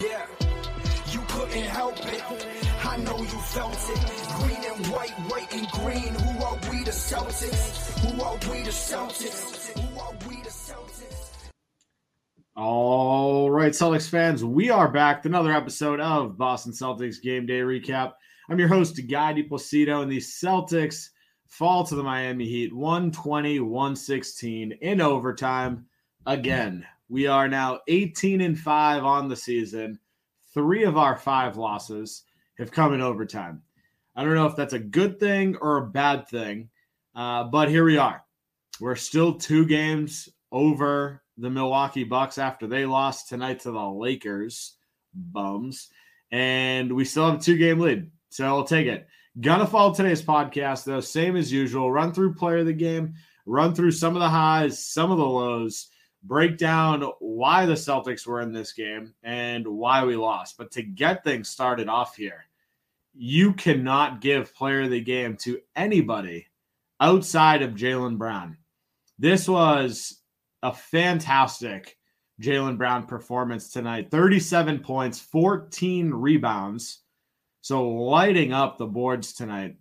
Yeah, you couldn't help it. I know you felt it. Green and white, white and green. Who are we the Celtics? Who are we the Celtics? Who are we the Celtics? All right, Celtics fans, we are back with another episode of Boston Celtics Game Day Recap. I'm your host, Guy DiPlacido, and the Celtics fall to the Miami Heat 120 116 in overtime again. We are now 18 and 5 on the season. Three of our five losses have come in overtime. I don't know if that's a good thing or a bad thing, uh, but here we are. We're still two games over the Milwaukee Bucks after they lost tonight to the Lakers. Bums. And we still have a two game lead. So I'll take it. Gonna follow today's podcast, though, same as usual. Run through player of the game, run through some of the highs, some of the lows, break down why the Celtics were in this game and why we lost. But to get things started off here, you cannot give player of the game to anybody outside of Jaylen Brown. This was a fantastic Jaylen Brown performance tonight 37 points, 14 rebounds. So lighting up the boards tonight.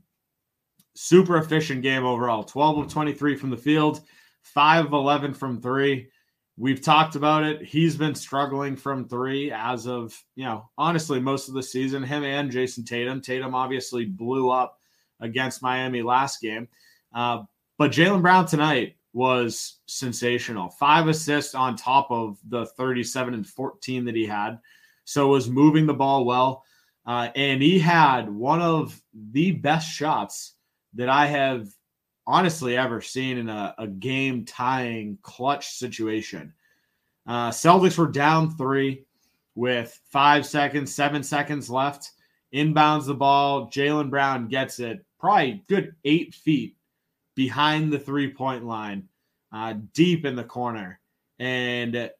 Super efficient game overall 12 of 23 from the field, 5 of 11 from three. We've talked about it. He's been struggling from three as of, you know, honestly, most of the season. Him and Jayson Tatum. Tatum obviously blew up against Miami last game. Uh, but Jaylen Brown tonight was sensational. Five assists on top of the 37 and 14 that he had. So was moving the ball well. Uh, and he had one of the best shots that I have honestly ever seen in a, a game tying clutch situation. Uh, Celtics were down three with five seconds, seven seconds left. Inbounds the ball. Jaylen Brown gets it probably good eight feet behind the three point line, uh, deep in the corner, and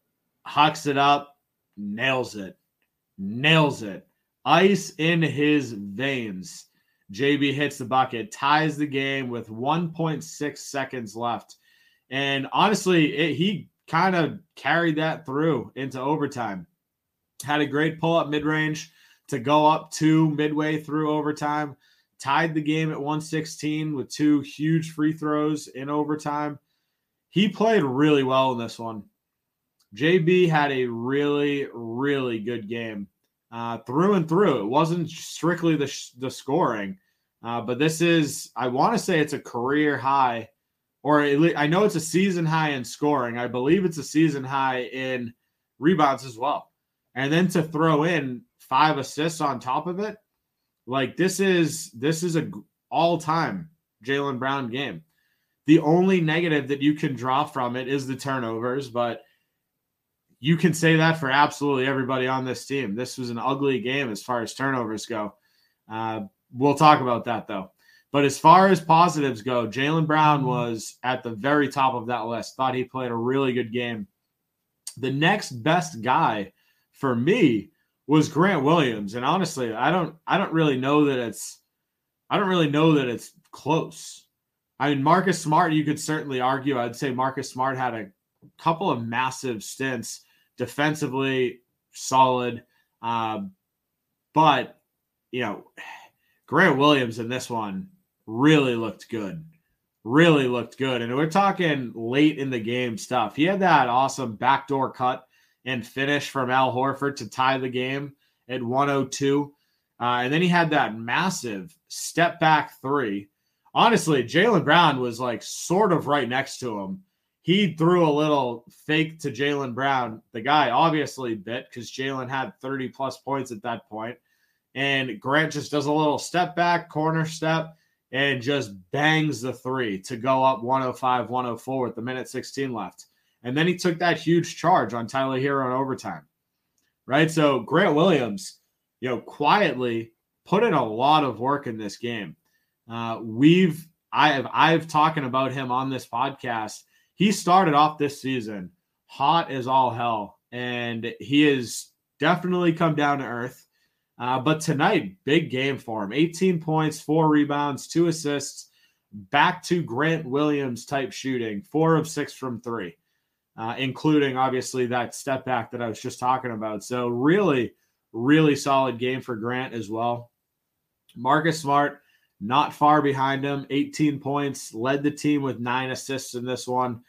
hucks it up, nails it, nails it. Ice in his veins. JB hits the bucket, ties the game with 1.6 seconds left. And honestly, it, he kind of carried that through into overtime. Had a great pull up mid range to go up two midway through overtime. Tied the game at 116 with two huge free throws in overtime. He played really well in this one. JB had a really, really good game uh, through and through. It wasn't strictly the, the scoring, uh, but this is, I want to say it's a career high, or least, I know it's a season high in scoring. I believe it's a season high in rebounds as well. And then to throw in five assists on top of it, like this is this is a all time Jaylen Brown game. The only negative that you can draw from it is the turnovers, but you can say that for absolutely everybody on this team. This was an ugly game as far as turnovers go. Uh, we'll talk about that though. But as far as positives go, Jaylen Brown mm-hmm. was at the very top of that list. Thought he played a really good game. The next best guy for me was Grant Williams, and honestly, I don't, I don't really know that it's, I don't really know that it's close. I mean, Marcus Smart, you could certainly argue. I'd say Marcus Smart had a couple of massive stints defensively solid. Um, but, you know, Grant Williams in this one really looked good. Really looked good. And we're talking late in the game stuff. He had that awesome backdoor cut and finish from Al Horford to tie the game at 102. Uh, and then he had that massive step back three. Honestly, Jaylen Brown was like sort of right next to him he threw a little fake to Jaylen Brown. The guy obviously bit because Jaylen had 30 plus points at that point. And Grant just does a little step back, corner step, and just bangs the three to go up 105, 104 with the minute 16 left. And then he took that huge charge on Tyler Herro in overtime. Right. So Grant Williams, you know, quietly put in a lot of work in this game. Uh, we've I have I've talking about him on this podcast he started off this season hot as all hell, and he has definitely come down to earth. Uh, but tonight, big game for him 18 points, four rebounds, two assists, back to Grant Williams type shooting, four of six from three, uh, including obviously that step back that I was just talking about. So, really really solid game for Grant as well. Marcus Smart, not far behind him, 18 points, led the team with nine assists in this one.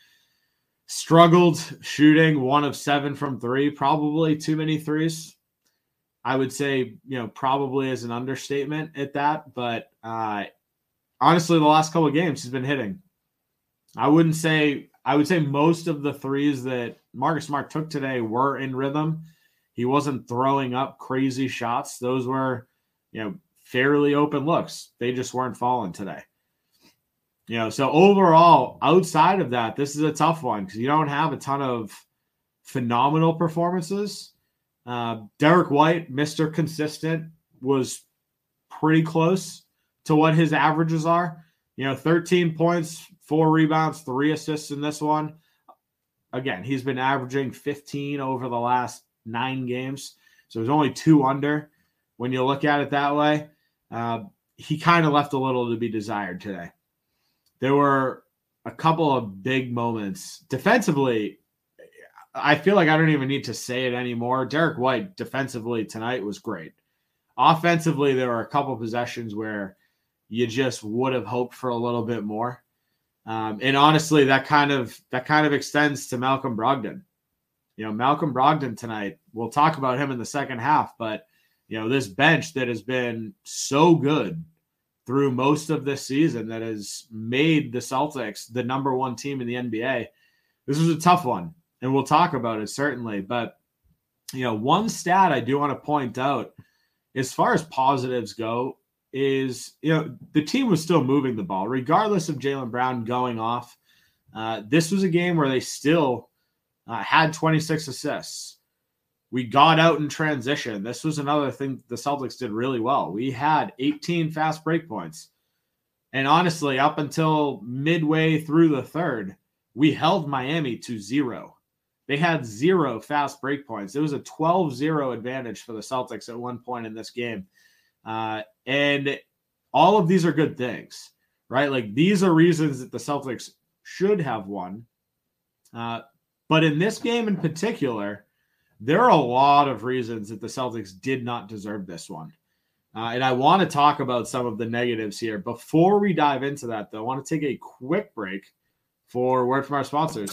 Struggled shooting one of seven from three, probably too many threes. I would say, you know, probably as an understatement at that. But uh, honestly, the last couple of games he's been hitting. I wouldn't say I would say most of the threes that Marcus Smart took today were in rhythm. He wasn't throwing up crazy shots. Those were, you know, fairly open looks. They just weren't falling today. You know, so overall, outside of that, this is a tough one because you don't have a ton of phenomenal performances. Uh, Derrick White, Mr. Consistent, was pretty close to what his averages are. You know, 13 points, four rebounds, three assists in this one. Again, he's been averaging 15 over the last nine games. So he's only two under when you look at it that way. Uh, he kind of left a little to be desired today. There were a couple of big moments defensively. I feel like I don't even need to say it anymore. Derrick White defensively tonight was great. Offensively, there were a couple possessions where you just would have hoped for a little bit more. Um, and honestly, that kind of that kind of extends to Malcolm Brogdon. You know, Malcolm Brogdon tonight. We'll talk about him in the second half, but you know, this bench that has been so good through most of this season that has made the Celtics the number one team in the NBA. This was a tough one, and we'll talk about it certainly. But you know, one stat I do want to point out, as far as positives go, is you know the team was still moving the ball regardless of Jaylen Brown going off. Uh, this was a game where they still uh, had 26 assists. We got out in transition. This was another thing the Celtics did really well. We had 18 fast break points. And honestly, up until midway through the third, we held Miami to zero. They had zero fast break points. It was a 12 0 advantage for the Celtics at one point in this game. Uh, and all of these are good things, right? Like these are reasons that the Celtics should have won. Uh, but in this game in particular, there are a lot of reasons that the Celtics did not deserve this one. Uh, and I want to talk about some of the negatives here. Before we dive into that, though, I want to take a quick break for word from our sponsors.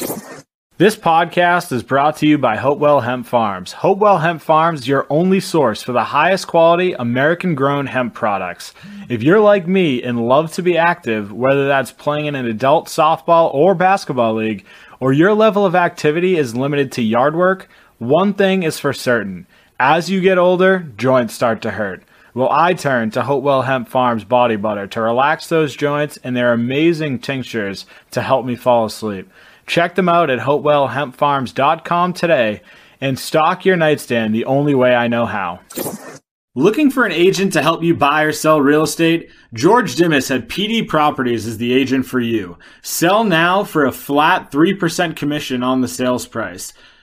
This podcast is brought to you by Hopewell Hemp Farms. Hopewell Hemp Farms your only source for the highest quality American grown hemp products. If you're like me and love to be active, whether that's playing in an adult softball or basketball league, or your level of activity is limited to yard work, one thing is for certain. As you get older, joints start to hurt. Well, I turn to Hopewell Hemp Farms body butter to relax those joints and their amazing tinctures to help me fall asleep. Check them out at hopewellhempfarms.com today and stock your nightstand the only way I know how. Looking for an agent to help you buy or sell real estate? George Dimas at PD Properties is the agent for you. Sell now for a flat 3% commission on the sales price.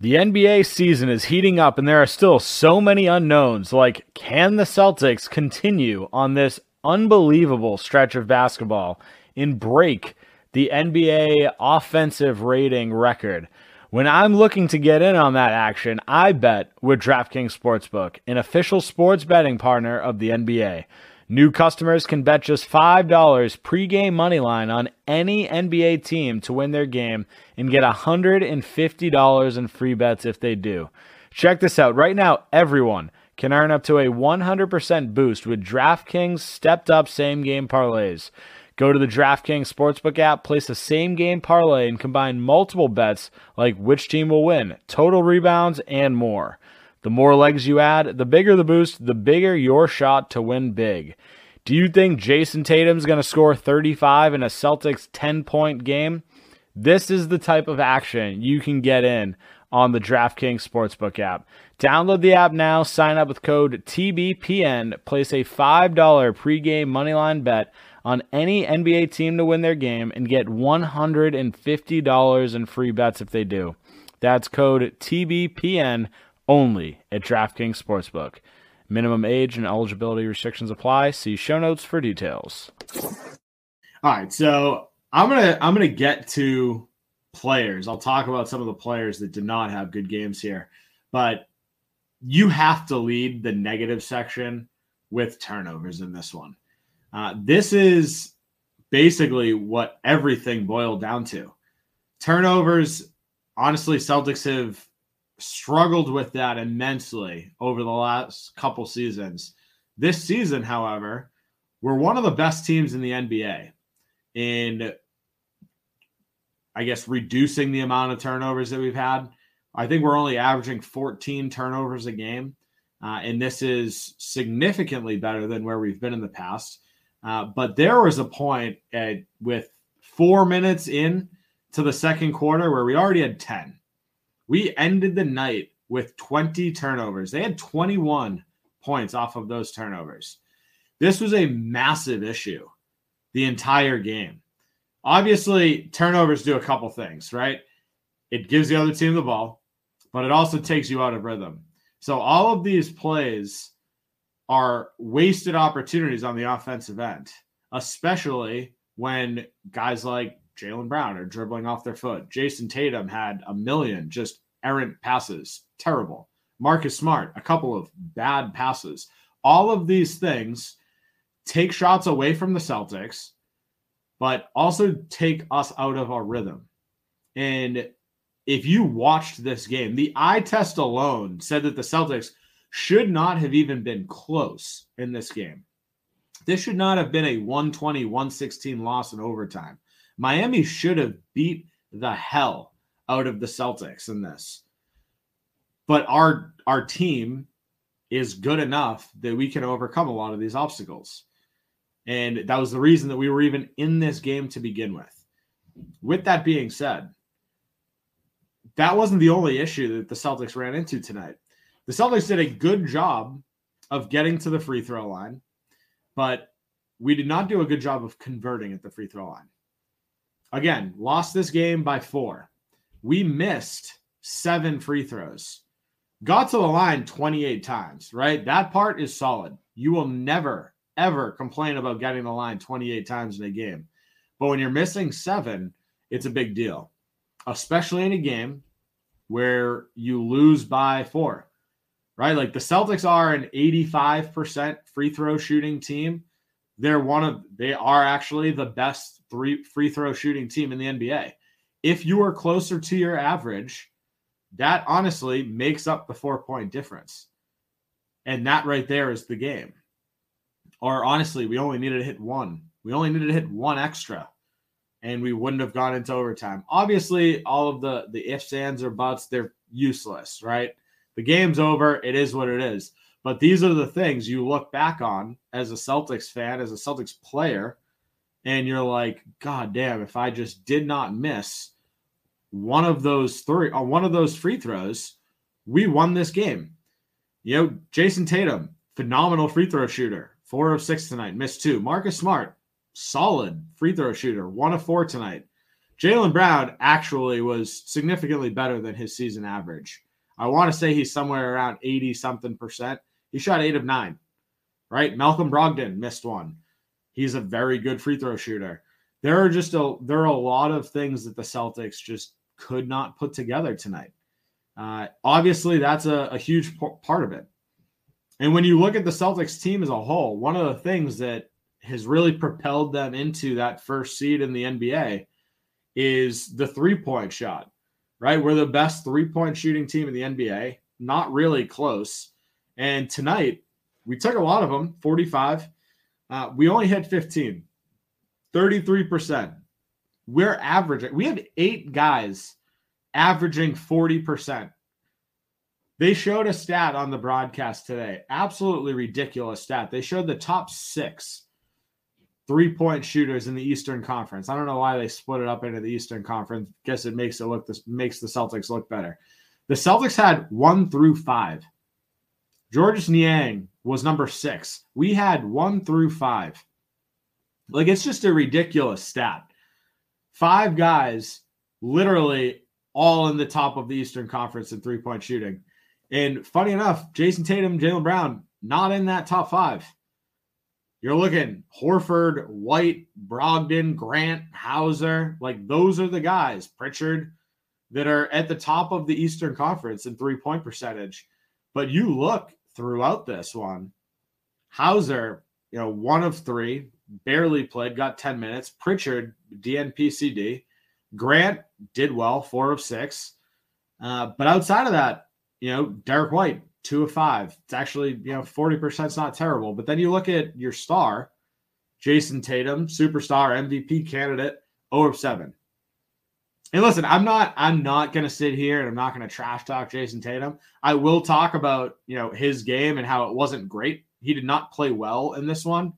The NBA season is heating up, and there are still so many unknowns. Like, can the Celtics continue on this unbelievable stretch of basketball and break the NBA offensive rating record? When I'm looking to get in on that action, I bet with DraftKings Sportsbook, an official sports betting partner of the NBA. New customers can bet just $5 pregame money line on any NBA team to win their game and get $150 in free bets if they do. Check this out. Right now, everyone can earn up to a 100% boost with DraftKings stepped up same game parlays. Go to the DraftKings Sportsbook app, place a same game parlay, and combine multiple bets like which team will win, total rebounds, and more. The more legs you add, the bigger the boost, the bigger your shot to win big. Do you think Jayson Tatum's going to score 35 in a Celtics 10 point game? This is the type of action you can get in on the DraftKings Sportsbook app. Download the app now, sign up with code TBPN, place a $5 pregame moneyline bet on any NBA team to win their game, and get $150 in free bets if they do. That's code TBPN only at DraftKings Sportsbook. Minimum age and eligibility restrictions apply. See show notes for details. All right, so I'm gonna I'm gonna get to players. I'll talk about some of the players that did not have good games here, but you have to lead the negative section with turnovers in this one. Uh, this is basically what everything boiled down to. Turnovers, honestly, Celtics have struggled with that immensely over the last couple seasons. This season, however, we're one of the best teams in the NBA in, I guess, reducing the amount of turnovers that we've had. I think we're only averaging 14 turnovers a game. Uh, and this is significantly better than where we've been in the past. Uh, but there was a point at, with four minutes in to the second quarter where we already had 10. We ended the night with 20 turnovers. They had 21 points off of those turnovers. This was a massive issue the entire game. Obviously, turnovers do a couple things, right? It gives the other team the ball, but it also takes you out of rhythm. So all of these plays are wasted opportunities on the offensive end, especially when guys like Jaylen Brown are dribbling off their foot. Jayson Tatum had a million just errant passes, terrible. Marcus Smart, a couple of bad passes. All of these things take shots away from the Celtics, but also take us out of our rhythm. And if you watched this game, the eye test alone said that the Celtics should not have even been close in this game. This should not have been a 120 116 loss in overtime. Miami should have beat the hell out of the Celtics in this. But our our team is good enough that we can overcome a lot of these obstacles. And that was the reason that we were even in this game to begin with. With that being said, that wasn't the only issue that the Celtics ran into tonight. The Celtics did a good job of getting to the free throw line, but we did not do a good job of converting at the free throw line. Again, lost this game by four. We missed seven free throws. Got to the line 28 times, right? That part is solid. You will never, ever complain about getting the line 28 times in a game. But when you're missing seven, it's a big deal, especially in a game where you lose by four, right? Like the Celtics are an 85% free throw shooting team. They're one of, they are actually the best three free throw shooting team in the NBA. If you are closer to your average, that honestly makes up the four point difference. And that right there is the game. Or honestly, we only needed to hit one. We only needed to hit one extra and we wouldn't have gone into overtime. Obviously, all of the the ifs, ands, or buts, they're useless, right? The game's over. It is what it is. But these are the things you look back on as a Celtics fan, as a Celtics player, and you're like, God damn, if I just did not miss one of those three on uh, one of those free throws, we won this game. You know, Jayson Tatum, phenomenal free throw shooter, four of six tonight, missed two. Marcus Smart, solid free throw shooter, one of four tonight. Jaylen Brown actually was significantly better than his season average. I want to say he's somewhere around 80 something percent. He shot eight of nine, right? Malcolm Brogdon missed one. He's a very good free throw shooter. There are just a there are a lot of things that the Celtics just could not put together tonight. Uh, obviously, that's a, a huge p- part of it. And when you look at the Celtics team as a whole, one of the things that has really propelled them into that first seed in the NBA is the three point shot, right? We're the best three point shooting team in the NBA, not really close. And tonight, we took a lot of them 45. Uh, we only hit 15, 33%. We're averaging, we have eight guys averaging 40%. They showed a stat on the broadcast today. Absolutely ridiculous stat. They showed the top six three point shooters in the Eastern Conference. I don't know why they split it up into the Eastern Conference. Guess it makes it look this makes the Celtics look better. The Celtics had one through five. Georges Niang was number six. We had one through five. Like it's just a ridiculous stat. Five guys, literally all in the top of the Eastern Conference in three point shooting. And funny enough, Jayson Tatum, Jaylen Brown, not in that top five. You're looking Horford, White, Brogdon, Grant, Hauser. Like those are the guys, Pritchard, that are at the top of the Eastern Conference in three point percentage. But you look throughout this one, Hauser, you know, one of three, barely played, got 10 minutes. Pritchard, DNPCD. Grant did well, four of six. Uh, but outside of that, you know, Derrick White, two of five. It's actually, you know, 40% is not terrible. But then you look at your star, Jayson Tatum, superstar MVP candidate, 0 of 7. And listen, I'm not I'm not gonna sit here and I'm not gonna trash talk Jayson Tatum. I will talk about you know his game and how it wasn't great. He did not play well in this one.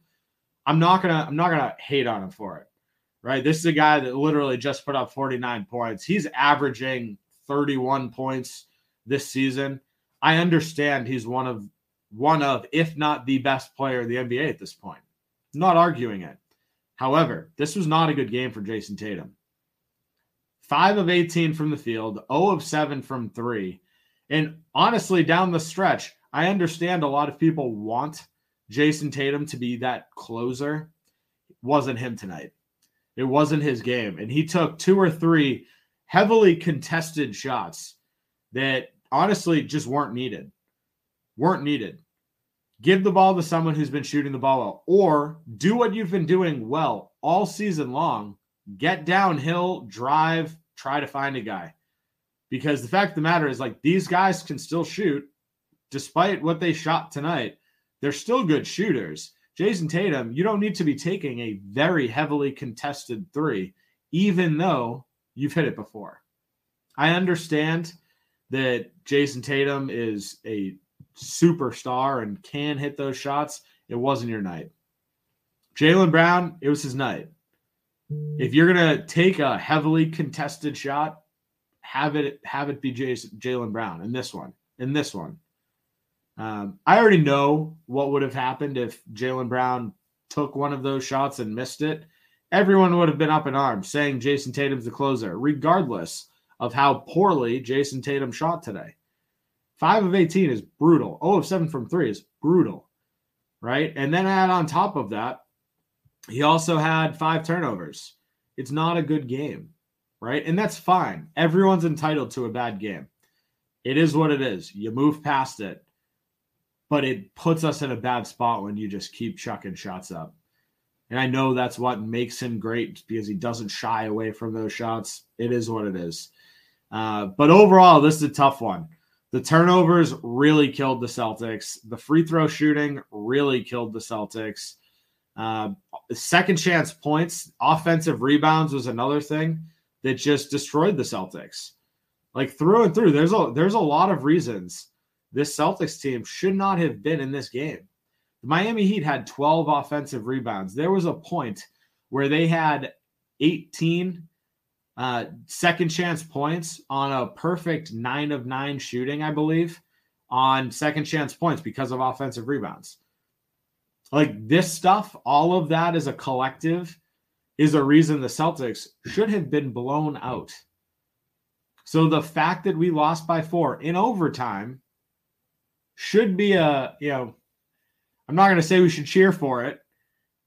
I'm not gonna I'm not gonna hate on him for it. Right. This is a guy that literally just put up 49 points. He's averaging 31 points this season. I understand he's one of one of, if not the best player in the NBA at this point. Not arguing it. However, this was not a good game for Jayson Tatum. Five of 18 from the field, 0 of 7 from three. And honestly, down the stretch, I understand a lot of people want Jayson Tatum to be that closer. It wasn't him tonight. It wasn't his game. And he took two or three heavily contested shots that honestly just weren't needed. Weren't needed. Give the ball to someone who's been shooting the ball well, or do what you've been doing well all season long. Get downhill, drive, try to find a guy. Because the fact of the matter is, like, these guys can still shoot despite what they shot tonight. They're still good shooters. Jayson Tatum, you don't need to be taking a very heavily contested three, even though you've hit it before. I understand that Jayson Tatum is a superstar and can hit those shots, it wasn't your night. Jaylen Brown, it was his night. If you're gonna take a heavily contested shot, have it have it be Jaylen Brown in this one. In this one, um, I already know what would have happened if Jaylen Brown took one of those shots and missed it. Everyone would have been up in arms saying Jayson Tatum's the closer, regardless of how poorly Jayson Tatum shot today. Five of 18 is brutal. Oh, of seven from three is brutal, right? And then add on top of that, he also had five turnovers. It's not a good game, right? And that's fine. Everyone's entitled to a bad game. It is what it is. You move past it, but it puts us in a bad spot when you just keep chucking shots up. And I know that's what makes him great because he doesn't shy away from those shots. It is what it is. Uh, but overall, this is a tough one. The turnovers really killed the Celtics. The free throw shooting really killed the Celtics. Uh, second chance points, offensive rebounds was another thing that just destroyed the Celtics. Like through and through, there's a there's a lot of reasons this Celtics team should not have been in this game. The Miami Heat had 12 offensive rebounds. There was a point where they had 18 uh, second chance points on a perfect nine of nine shooting, I believe, on second chance points because of offensive rebounds. Like this stuff, all of that as a collective is a reason the Celtics should have been blown out. So the fact that we lost by four in overtime should be a, you know, I'm not going to say we should cheer for it,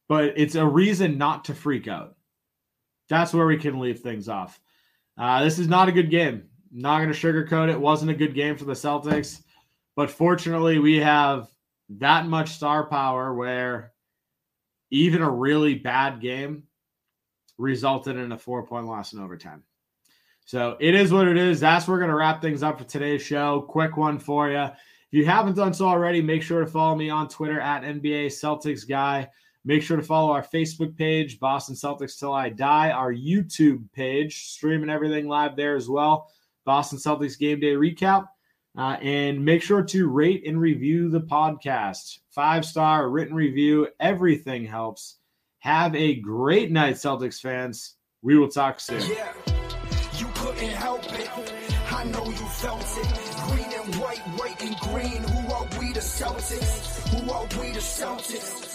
but it's a reason not to freak out. That's where we can leave things off. Uh, this is not a good game. Not going to sugarcoat it. Wasn't a good game for the Celtics. But fortunately, we have that much star power where even a really bad game resulted in a four point loss in overtime. So it is what it is. That's where we're going to wrap things up for today's show. Quick one for you. If you haven't done so already, make sure to follow me on Twitter at NBA Celtics Guy. Make sure to follow our Facebook page, Boston Celtics Till I Die, our YouTube page, streaming everything live there as well. Boston Celtics Game Day Recap. Uh, and make sure to rate and review the podcast. Five star written review, everything helps. Have a great night, Celtics fans. We will talk soon. Yeah, you couldn't help it. I know you felt it. Green and white, white and green. Who are we the Celtics? Who are we the Celtics?